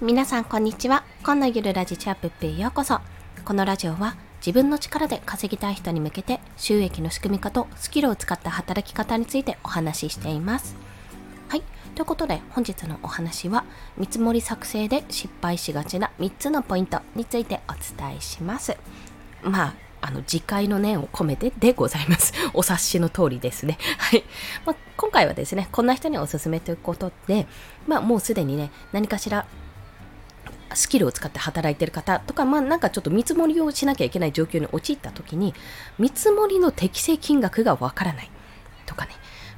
皆さんこんにちは今のゆるラジチャップップへようこそこのラジオは自分の力で稼ぎたい人に向けて収益の仕組み化とスキルを使った働き方についてお話ししていますはいということで本日のお話は見積もり作成で失敗しがちな3つのポイントについてお伝えしますまああの、次回の念を込めてでございます。お察しの通りですね。はい。まあ、今回はですね、こんな人におすすめということで、まあ、もうすでにね、何かしらスキルを使って働いてる方とか、まあなんかちょっと見積もりをしなきゃいけない状況に陥った時に、見積もりの適正金額がわからないとかね、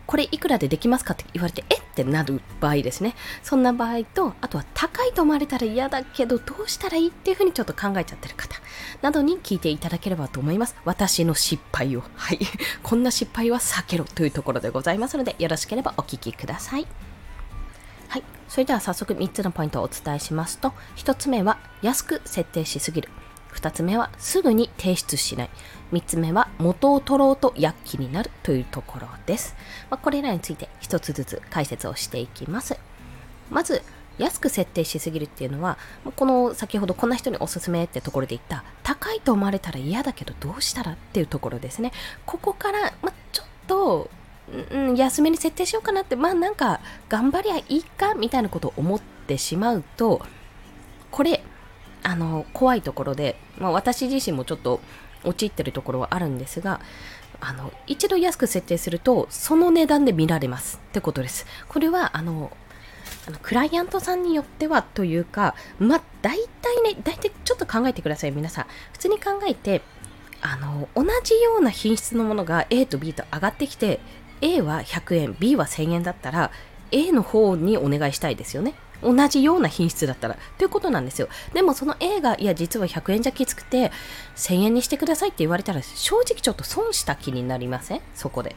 これいくらでできますかって言われて、えってなる場合ですね。そんな場合と、あとは高いと思われたら嫌だけど、どうしたらいいっていうふうにちょっと考えちゃってる方などに聞いていただければと思います。私の失敗を。はい。こんな失敗は避けろというところでございますので、よろしければお聞きください。それでは早速3つのポイントをお伝えしますと、1つ目は安く設定しすぎる。2つ目はすぐに提出しない。3つ目は元を取ろうと躍起になるというところです。まあ、これらについて1つずつ解説をしていきます。まず、安く設定しすぎるっていうのは、この先ほどこんな人におすすめってところで言った、高いと思われたら嫌だけどどうしたらっていうところですね。ここから、まあ、ちょっとうん、休みに設定しようかなって、まあなんか、頑張りゃいいか、みたいなことを思ってしまうと、これ、あの、怖いところで、まあ私自身もちょっと陥ってるところはあるんですが、あの、一度安く設定すると、その値段で見られますってことです。これは、あの、あのクライアントさんによってはというか、まあ、大体ね、大体ちょっと考えてください、皆さん。普通に考えて、あの、同じような品質のものが A と B と上がってきて、A は100円 B は1000円だったら A の方にお願いしたいですよね。同じような品質だったら。ということなんですよ。でもその A がいや実は100円じゃきつくて1000円にしてくださいって言われたら正直ちょっと損した気になりません？そこで。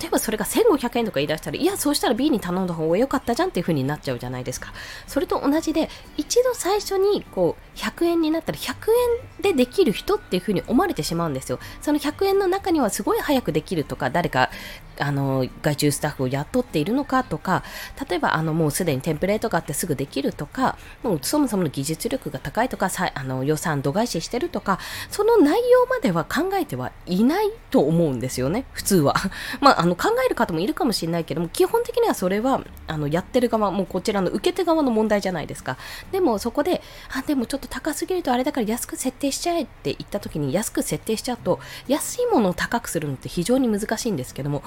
例えばそれが1500円とか言い出したら、いや、そうしたら B に頼んだ方が良かったじゃんっていう風になっちゃうじゃないですか。それと同じで、一度最初にこう、100円になったら100円でできる人っていう風に思われてしまうんですよ。その100円の中にはすごい早くできるとか、誰か、あの、外注スタッフを雇っているのかとか、例えば、あの、もうすでにテンプレートがあってすぐできるとか、もうそもそもの技術力が高いとか、さあの予算度外視してるとか、その内容までは考えてはいないと思うんですよね、普通は。まあ、あの、考える方もいるかもしれないけども、基本的にはそれは、あの、やってる側、もうこちらの受け手側の問題じゃないですか。でも、そこで、あ、でもちょっと高すぎるとあれだから安く設定しちゃえって言った時に、安く設定しちゃうと、安いものを高くするのって非常に難しいんですけども、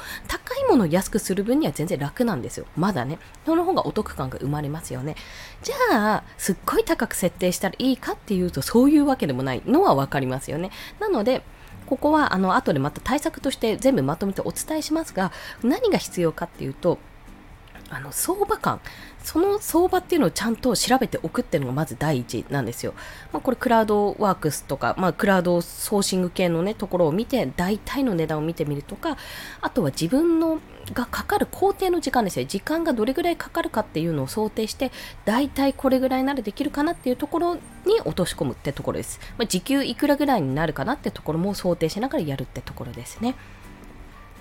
いものを安くする分には全然楽なんですよ。まだね。その方がお得感が生まれますよね。じゃあ、すっごい高く設定したらいいかっていうと、そういうわけでもないのはわかりますよね。なので、ここはあの後でまた対策として全部まとめてお伝えしますが何が必要かっていうとあの相場感その相場っていうのをちゃんと調べておくっていうのがまず第一なんですよ。まあ、これクラウドワークスとか、まあ、クラウドソーシング系のねところを見て大体の値段を見てみるとかあとは自分のがかかる工程の時間ですよ時間がどれぐらいかかるかっていうのを想定して大体これぐらいならできるかなっていうところに落とし込むってところです。まあ、時給いくらぐらいになるかなってところも想定しながらやるってところですね。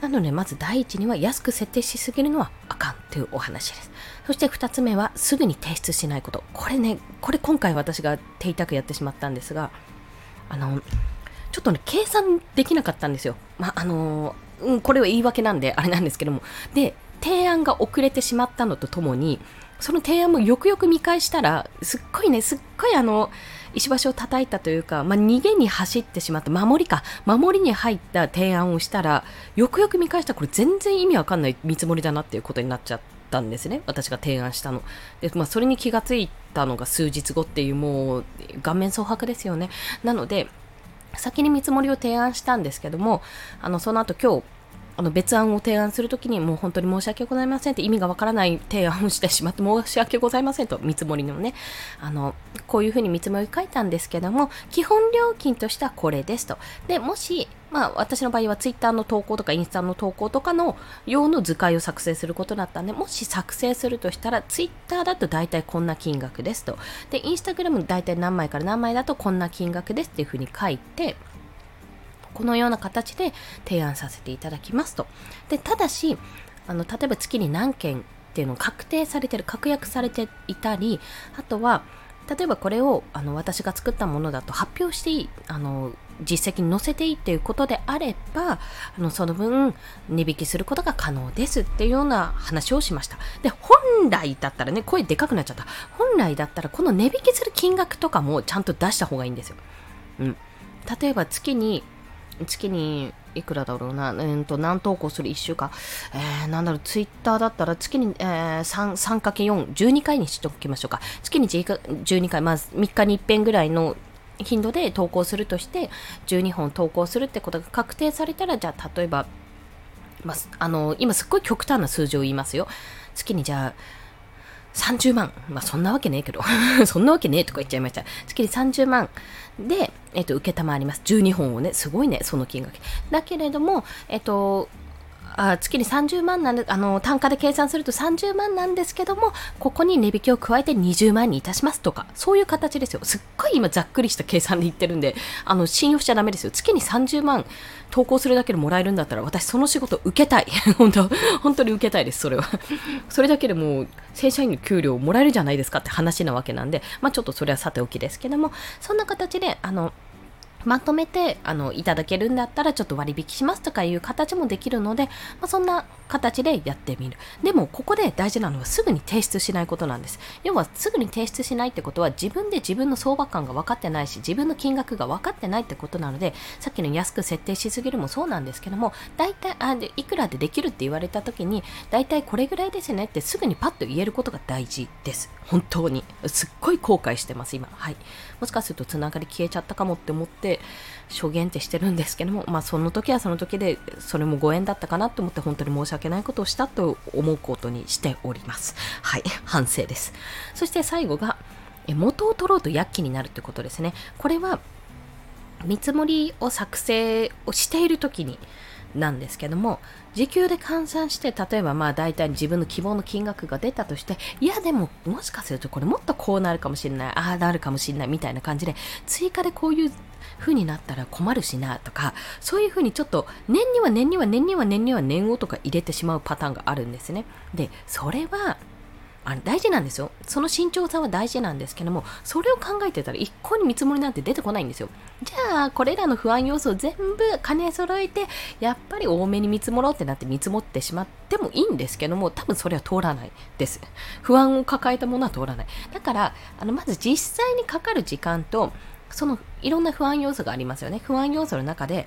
なので、まず第一には安く設定しすぎるのはあかんというお話です。そして二つ目はすぐに提出しないこと。これね、これ今回私が手痛くやってしまったんですが、あの、ちょっとね、計算できなかったんですよ。まあ、の、うん、これは言い訳なんであれなんですけども。で、提案が遅れてしまったのとともに、その提案もよくよく見返したら、すっごいね、すっごいあの、石橋を叩いたというか、まあ、逃げに走ってしまった、守りか、守りに入った提案をしたら、よくよく見返したら、これ全然意味わかんない見積もりだなっていうことになっちゃったんですね。私が提案したの。で、まあ、それに気がついたのが数日後っていう、もう、顔面蒼白ですよね。なので、先に見積もりを提案したんですけども、あの、その後今日、あの別案を提案するときにもう本当に申し訳ございませんって意味がわからない提案をしてしまって申し訳ございませんと見積もりのねあのこういうふうに見積もり書いたんですけども基本料金としてはこれですと。でもしまあ私の場合はツイッターの投稿とかインスタの投稿とかの用の図解を作成することだったんでもし作成するとしたらツイッターだと大体こんな金額ですと。でインスタグラム大体何枚から何枚だとこんな金額ですっていうふうに書いてこのような形で提案させていただきますと。で、ただし、あの、例えば月に何件っていうのを確定されてる確約されていたりあとは例えばこれをあの私が作ったものだと発表していいあの実績に載せていいっていうことであればあのその分値引きすることが可能ですっていうような話をしました。で本来だったらね声でかくなっちゃった。本来だったらこの値引きする金額とかもちゃんと出した方がいいんですよ、うん、例えば月に月にいくらだろうな、うんと何投稿する？1週間、えー、なんだろう、ツイッターだったら月に、えー、3、3×4、12回にしておきましょうか。月に12回、まあ3日に1遍ぐらいの頻度で投稿するとして、12本投稿するってことが確定されたら、じゃあ例えば、まあ、あの、今すっごい極端な数字を言いますよ。月にじゃあ、30万。まあ、そんなわけねえけど。そんなわけねえとか言っちゃいました。月に30万で、えっと、受けたまわります。12本をね、すごいね、その金額。だけれども、えっと、あ月に30万なんで、あの、単価で計算すると30万なんですけども、ここに値引きを加えて20万にいたしますとか、そういう形ですよ。すっごい今ざっくりした計算で言ってるんで、あの、信用しちゃダメですよ。月に30万投稿するだけでもらえるんだったら、私その仕事受けたい。本当、本当に受けたいです、それは。それだけでもう、正社員の給料をもらえるじゃないですかって話なわけなんで、まあちょっとそれはさておきですけども、そんな形で、あの、まとめてあのいただけるんだったらちょっと割引しますとかいう形もできるので、まあ、そんな形でやってみる。でもここで大事なのはすぐに提出しないことなんです。要はすぐに提出しないってことは自分で自分の相場感が分かってないし自分の金額が分かってないってことなのでさっきの安く設定しすぎるもそうなんですけども大体あいくらでできるって言われた時に大体これぐらいですねってすぐにパッと言えることが大事です。本当に。すっごい後悔してます今。はい。もしかするとつながり消えちゃったかもって思って証言ってしてるんですけども、まあ、その時はその時でそれもご縁だったかなと思って本当に申し訳ないことをしたと思うことにしております。はい反省です。そして最後が元を取ろうと躍起になるってことですね。これは見積もりを作成をしている時になんですけども時給で換算して例えばまあ大体自分の希望の金額が出たとしていやでももしかするとこれもっとこうなるかもしれないああなるかもしれないみたいな感じで追加でこういう風になったら困るしなとかそういう風にちょっと年には年には年には年には年をとか入れてしまうパターンがあるんですねでそれはあの大事なんですよ。その慎重さは大事なんですけども、それを考えてたら一向に見積もりなんて出てこないんですよ。じゃあ、これらの不安要素を全部兼ね揃えて、やっぱり多めに見積もろうってなって見積もってしまってもいいんですけども、多分それは通らないです。不安を抱えたものは通らない。だから、あのまず実際にかかる時間と、そのいろんな不安要素がありますよね。不安要素の中で、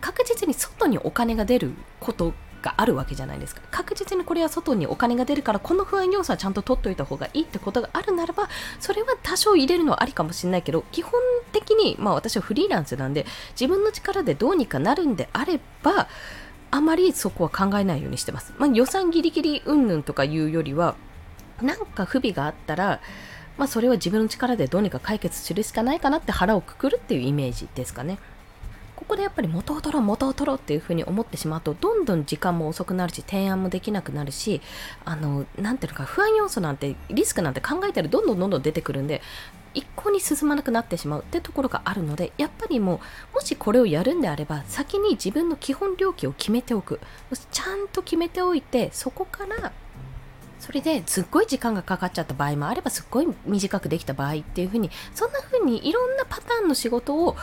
確実に外にお金が出ることがあるわけじゃないですか確実にこれは外にお金が出るからこの不安要素はちゃんと取っておいた方がいいってことがあるならばそれは多少入れるのはありかもしれないけど基本的にまあ私はフリーランスなんで自分の力でどうにかなるんであればあまりそこは考えないようにしてます、まあ、予算ギリギリうんぬんとかいうよりはなんか不備があったらまあ、それは自分の力でどうにか解決するしかないかなって腹をくくるっていうイメージですかね。ここでやっぱり元を取ろう元を取ろうっていうふうに思ってしまうとどんどん時間も遅くなるし提案もできなくなるしあのなんていうのか不安要素なんてリスクなんて考えたらどんどんどんどん出てくるんで一向に進まなくなってしまうってところがあるのでやっぱりもうもしこれをやるんであれば先に自分の基本料金を決めておくちゃんと決めておいてそこからそれですっごい時間がかかっちゃった場合もあればすっごい短くできた場合っていうふうにそんなふうにいろんなパターンの仕事を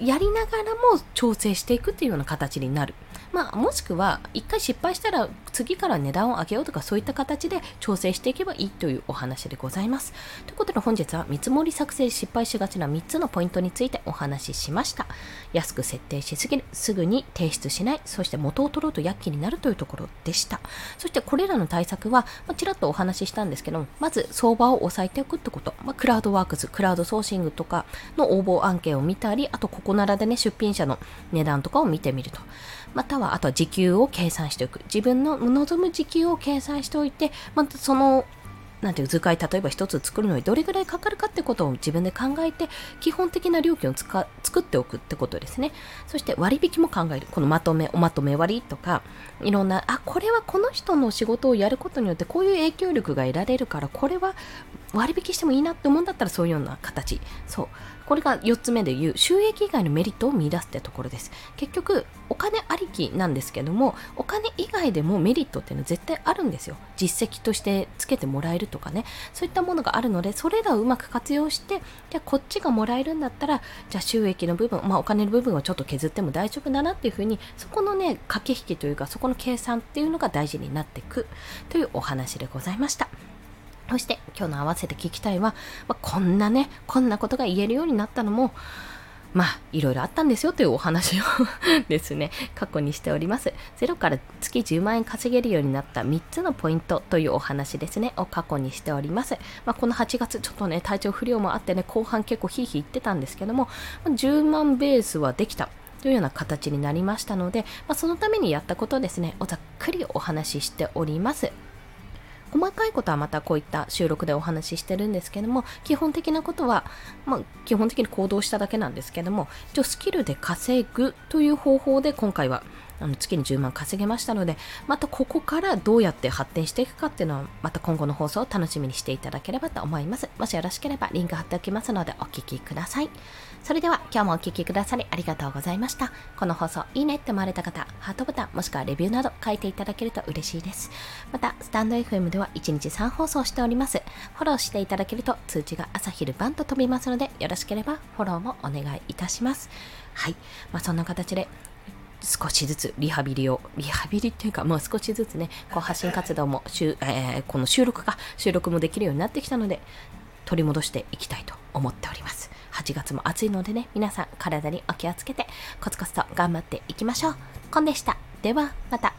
やりながらも調整していくっていうような形になる。まあ、もしくは、一回失敗したら次から値段を上げようとかそういった形で調整していけばいいというお話でございます。ということで本日は見積もり作成失敗しがちな3つのポイントについてお話ししました。安く設定しすぎる、すぐに提出しない、そして元を取ろうと躍起になるというところでした。そしてこれらの対策は、まあ、ちらっとお話ししたんですけども、まず相場を抑えておくってこと、まあ、クラウドワークス、クラウドソーシングとかの応募案件を見たり、あとここならでね、出品者の値段とかを見てみると。または、あとは時給を計算しておく。自分の望む時給を計算しておいて、またそのなんていう図解例えば一つ作るのにどれぐらいかかるかってことを自分で考えて基本的な料金をつか作っておくってことですねそして割引も考えるこのまとめおまとめ割とかいろんなあこれはこの人の仕事をやることによってこういう影響力が得られるからこれは割引してもいいなって思うんだったらそういうような形そうこれが4つ目で言う収益以外のメリットを見出すってところです。結局お金ありきなんですけどもお金以外でもメリットっていうのは絶対あるんですよ。実績としてつけてもらえるとかね。そういったものがあるのでそれらをうまく活用してじゃあこっちがもらえるんだったらじゃあ収益の部分まあお金の部分をちょっと削っても大丈夫だなっていうふうにそこのね駆け引きというかそこの計算っていうのが大事になっていくというお話でございました。そして今日の合わせて聞きたいは、まあ、こんなね、こんなことが言えるようになったのも、まあ、いろいろあったんですよというお話をですね、過去にしております。ゼロから月10万円稼げるようになった3つのポイントというお話ですね、を過去にしております。まあ、この8月、ちょっとね、体調不良もあってね、後半結構ヒーヒー言ってたんですけども、10万ベースはできた。というような形になりましたので、まあ、そのためにやったことをですね、をざっくりお話ししております。細かいことはまたこういった収録でお話ししてるんですけども、基本的なことは、まあ、基本的に行動しただけなんですけども、一応スキルで稼ぐという方法で今回はあの月に10万稼げましたので、またここからどうやって発展していくかっていうのは、また今後の放送を楽しみにしていただければと思います。もしよろしければリンク貼っておきますのでお聴きください。それでは今日もお聴きくださりありがとうございました。この放送いいねって思われた方、ハートボタンもしくはレビューなど書いていただけると嬉しいです。また、スタンド FM では1日3放送しております。フォローしていただけると通知が朝昼晩と飛びますので、よろしければフォローもお願いいたします。はい。まあ、そんな形で少しずつリハビリを、リハビリっていうか、もう少しずつね、こう発信活動も、えー、この収録か、収録もできるようになってきたので、取り戻していきたいと思っております。8月も暑いのでね、皆さん体にお気をつけて、コツコツと頑張っていきましょう。コンでした。では、また。